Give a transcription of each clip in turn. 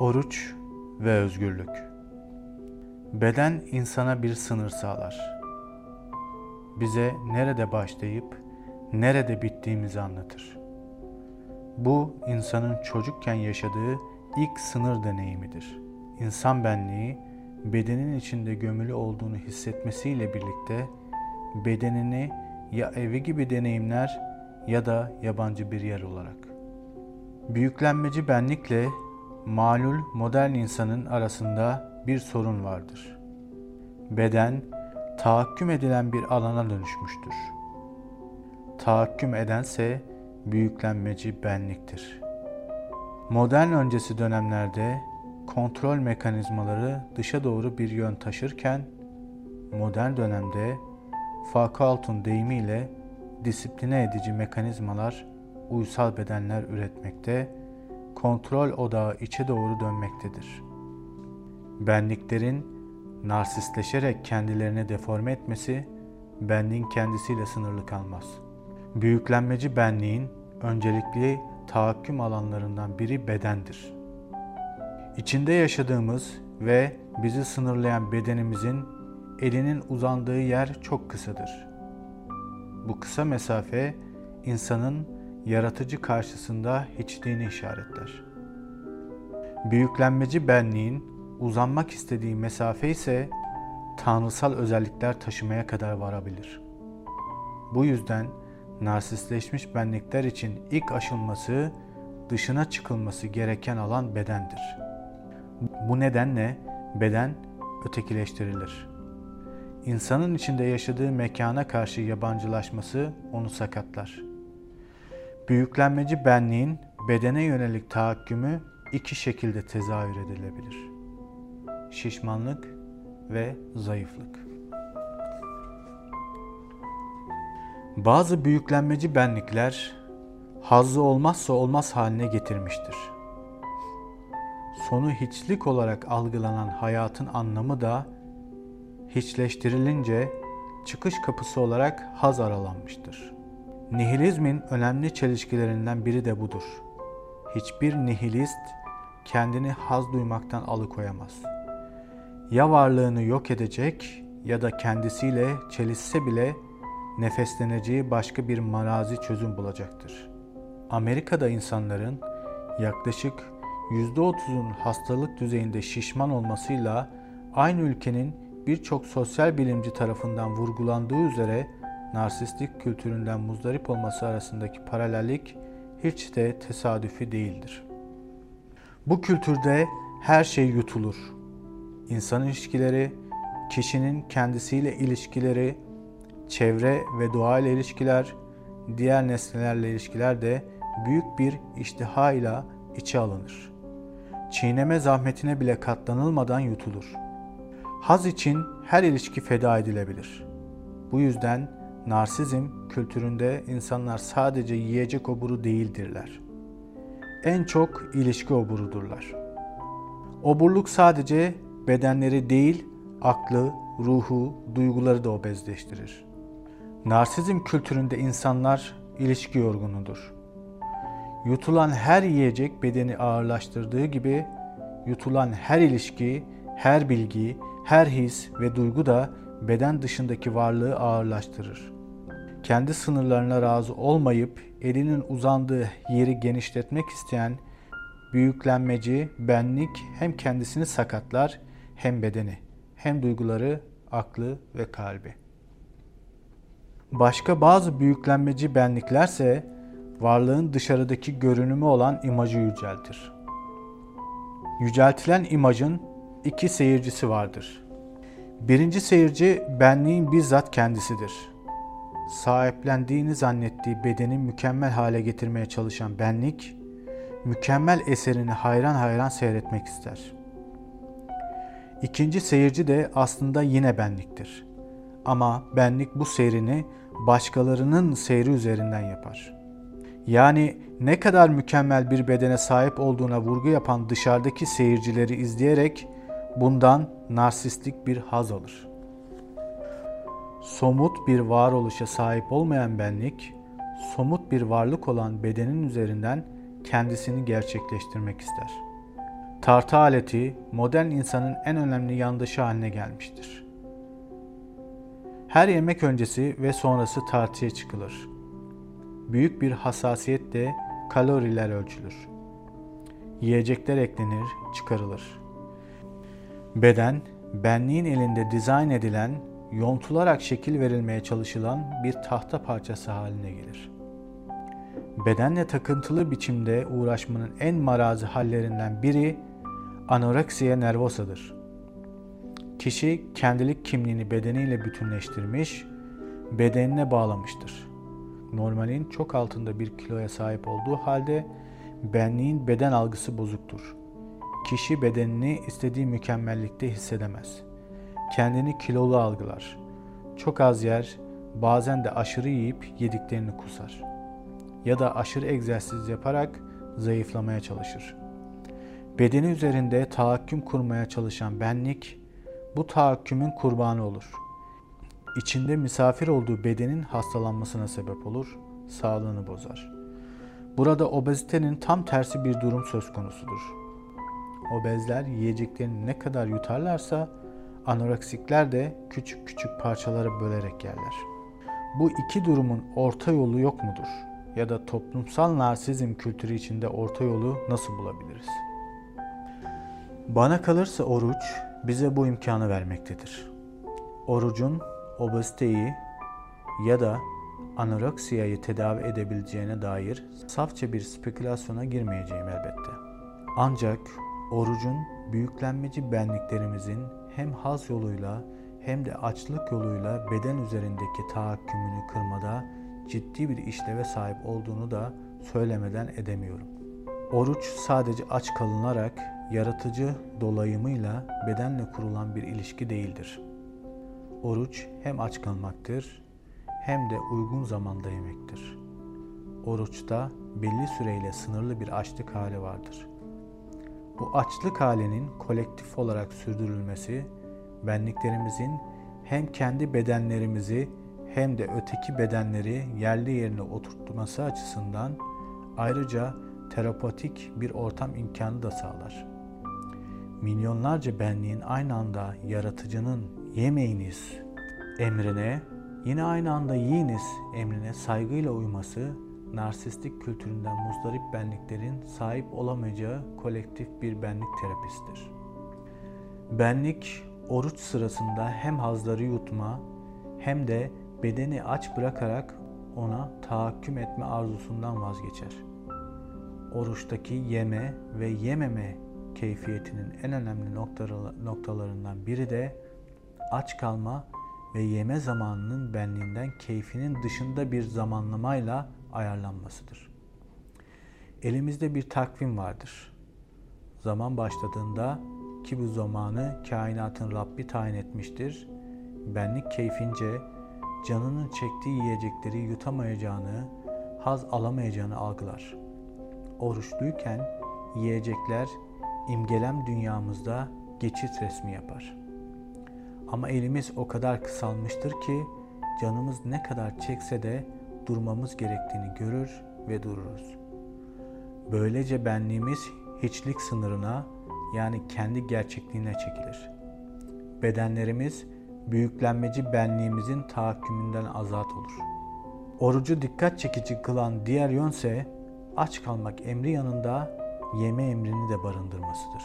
Oruç ve özgürlük. Beden insana bir sınır sağlar. Bize nerede başlayıp nerede bittiğimizi anlatır. Bu insanın çocukken yaşadığı ilk sınır deneyimidir. İnsan benliği bedenin içinde gömülü olduğunu hissetmesiyle birlikte bedenini ya evi gibi deneyimler ya da yabancı bir yer olarak. Büyüklenmeci benlikle malul modern insanın arasında bir sorun vardır. Beden tahakküm edilen bir alana dönüşmüştür. Tahakküm edense büyüklenmeci benliktir. Modern öncesi dönemlerde kontrol mekanizmaları dışa doğru bir yön taşırken modern dönemde Foucault'un deyimiyle disipline edici mekanizmalar uysal bedenler üretmekte, kontrol odağı içe doğru dönmektedir. Benliklerin narsistleşerek kendilerini deforme etmesi benliğin kendisiyle sınırlı kalmaz. Büyüklenmeci benliğin öncelikli tahakküm alanlarından biri bedendir. İçinde yaşadığımız ve bizi sınırlayan bedenimizin elinin uzandığı yer çok kısadır. Bu kısa mesafe insanın yaratıcı karşısında hiçliğini işaretler. Büyüklenmeci benliğin uzanmak istediği mesafe ise tanrısal özellikler taşımaya kadar varabilir. Bu yüzden narsistleşmiş benlikler için ilk aşılması, dışına çıkılması gereken alan bedendir. Bu nedenle beden ötekileştirilir. İnsanın içinde yaşadığı mekana karşı yabancılaşması onu sakatlar. Büyüklenmeci benliğin bedene yönelik tahakkümü iki şekilde tezahür edilebilir. Şişmanlık ve zayıflık. Bazı büyüklenmeci benlikler hazzı olmazsa olmaz haline getirmiştir. Sonu hiçlik olarak algılanan hayatın anlamı da hiçleştirilince çıkış kapısı olarak haz aralanmıştır. Nihilizmin önemli çelişkilerinden biri de budur. Hiçbir nihilist kendini haz duymaktan alıkoyamaz. Ya varlığını yok edecek ya da kendisiyle çelişse bile nefesleneceği başka bir marazi çözüm bulacaktır. Amerika'da insanların yaklaşık %30'un hastalık düzeyinde şişman olmasıyla aynı ülkenin birçok sosyal bilimci tarafından vurgulandığı üzere narsistik kültüründen muzdarip olması arasındaki paralellik hiç de tesadüfi değildir. Bu kültürde her şey yutulur. İnsan ilişkileri, kişinin kendisiyle ilişkileri, çevre ve doğa ile ilişkiler, diğer nesnelerle ilişkiler de büyük bir iştiha ile içe alınır. Çiğneme zahmetine bile katlanılmadan yutulur. Haz için her ilişki feda edilebilir. Bu yüzden narsizm kültüründe insanlar sadece yiyecek oburu değildirler. En çok ilişki oburudurlar. Oburluk sadece bedenleri değil, aklı, ruhu, duyguları da obezleştirir. Narsizm kültüründe insanlar ilişki yorgunudur. Yutulan her yiyecek bedeni ağırlaştırdığı gibi yutulan her ilişki, her bilgi, her his ve duygu da beden dışındaki varlığı ağırlaştırır. Kendi sınırlarına razı olmayıp elinin uzandığı yeri genişletmek isteyen büyüklenmeci benlik hem kendisini sakatlar hem bedeni, hem duyguları, aklı ve kalbi. Başka bazı büyüklenmeci benliklerse varlığın dışarıdaki görünümü olan imajı yüceltir. Yüceltilen imajın iki seyircisi vardır. Birinci seyirci benliğin bizzat kendisidir. Sahiplendiğini zannettiği bedeni mükemmel hale getirmeye çalışan benlik, mükemmel eserini hayran hayran seyretmek ister. İkinci seyirci de aslında yine benliktir. Ama benlik bu seyrini başkalarının seyri üzerinden yapar. Yani ne kadar mükemmel bir bedene sahip olduğuna vurgu yapan dışarıdaki seyircileri izleyerek bundan narsistik bir haz alır. Somut bir varoluşa sahip olmayan benlik, somut bir varlık olan bedenin üzerinden kendisini gerçekleştirmek ister. Tartı aleti modern insanın en önemli yandaşı haline gelmiştir. Her yemek öncesi ve sonrası tartıya çıkılır. Büyük bir hassasiyetle kaloriler ölçülür. Yiyecekler eklenir, çıkarılır. Beden, benliğin elinde dizayn edilen, yontularak şekil verilmeye çalışılan bir tahta parçası haline gelir. Bedenle takıntılı biçimde uğraşmanın en marazi hallerinden biri anoreksiye nervosa'dır. Kişi kendilik kimliğini bedeniyle bütünleştirmiş, bedenine bağlamıştır. Normalin çok altında bir kiloya sahip olduğu halde benliğin beden algısı bozuktur. Kişi bedenini istediği mükemmellikte hissedemez. Kendini kilolu algılar. Çok az yer, bazen de aşırı yiyip yediklerini kusar. Ya da aşırı egzersiz yaparak zayıflamaya çalışır. Bedeni üzerinde tahakküm kurmaya çalışan benlik bu tahakkümün kurbanı olur. İçinde misafir olduğu bedenin hastalanmasına sebep olur, sağlığını bozar. Burada obezitenin tam tersi bir durum söz konusudur. Obezler yiyeceklerini ne kadar yutarlarsa anoreksikler de küçük küçük parçalara bölerek yerler. Bu iki durumun orta yolu yok mudur? Ya da toplumsal narsizm kültürü içinde orta yolu nasıl bulabiliriz? Bana kalırsa oruç bize bu imkanı vermektedir. Orucun obeziteyi ya da anoreksiyayı tedavi edebileceğine dair safça bir spekülasyona girmeyeceğim elbette. Ancak orucun büyüklenmeci benliklerimizin hem haz yoluyla hem de açlık yoluyla beden üzerindeki tahakkümünü kırmada ciddi bir işleve sahip olduğunu da söylemeden edemiyorum. Oruç sadece aç kalınarak yaratıcı dolayımıyla bedenle kurulan bir ilişki değildir. Oruç hem aç kalmaktır hem de uygun zamanda yemektir. Oruçta belli süreyle sınırlı bir açlık hali vardır. Bu açlık halinin kolektif olarak sürdürülmesi benliklerimizin hem kendi bedenlerimizi hem de öteki bedenleri yerli yerine oturtması açısından ayrıca terapatik bir ortam imkanı da sağlar. Milyonlarca benliğin aynı anda yaratıcının yemeyiniz emrine, yine aynı anda yiyiniz emrine saygıyla uyması, narsistik kültüründen muzdarip benliklerin sahip olamayacağı kolektif bir benlik terapisidir. Benlik, oruç sırasında hem hazları yutma hem de bedeni aç bırakarak ona tahakküm etme arzusundan vazgeçer. Oruçtaki yeme ve yememe keyfiyetinin en önemli noktalarından biri de aç kalma ve yeme zamanının benliğinden keyfinin dışında bir zamanlamayla ayarlanmasıdır. Elimizde bir takvim vardır. Zaman başladığında ki bu zamanı kainatın Rabbi tayin etmiştir. Benlik keyfince canının çektiği yiyecekleri yutamayacağını, haz alamayacağını algılar. Oruçluyken yiyecekler imgelem dünyamızda geçit resmi yapar. Ama elimiz o kadar kısalmıştır ki canımız ne kadar çekse de durmamız gerektiğini görür ve dururuz. Böylece benliğimiz hiçlik sınırına yani kendi gerçekliğine çekilir. Bedenlerimiz büyüklenmeci benliğimizin tahakkümünden azat olur. Orucu dikkat çekici kılan diğer yönse aç kalmak emri yanında yeme emrini de barındırmasıdır.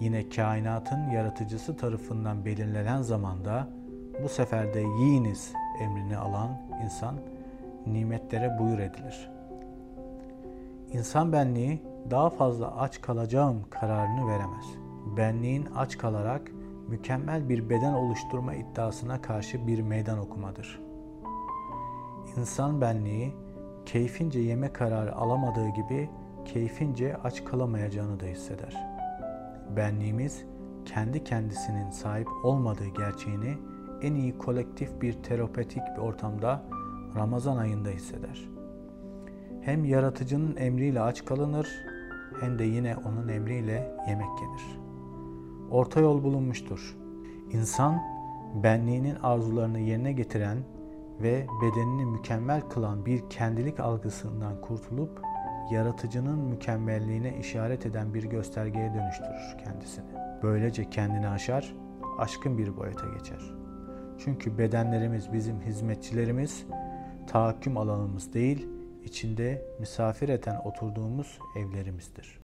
Yine kainatın yaratıcısı tarafından belirlenen zamanda bu sefer de yiyiniz emrini alan insan nimetlere buyur edilir. İnsan benliği daha fazla aç kalacağım kararını veremez. Benliğin aç kalarak mükemmel bir beden oluşturma iddiasına karşı bir meydan okumadır. İnsan benliği keyfince yeme kararı alamadığı gibi keyfince aç kalamayacağını da hisseder. Benliğimiz kendi kendisinin sahip olmadığı gerçeğini en iyi kolektif bir terapetik bir ortamda Ramazan ayında hisseder. Hem yaratıcının emriyle aç kalınır hem de yine onun emriyle yemek yenir. Orta yol bulunmuştur. İnsan benliğinin arzularını yerine getiren ve bedenini mükemmel kılan bir kendilik algısından kurtulup yaratıcının mükemmelliğine işaret eden bir göstergeye dönüştürür kendisini. Böylece kendini aşar, aşkın bir boyuta geçer. Çünkü bedenlerimiz bizim hizmetçilerimiz, tahakküm alanımız değil, içinde misafir eten oturduğumuz evlerimizdir.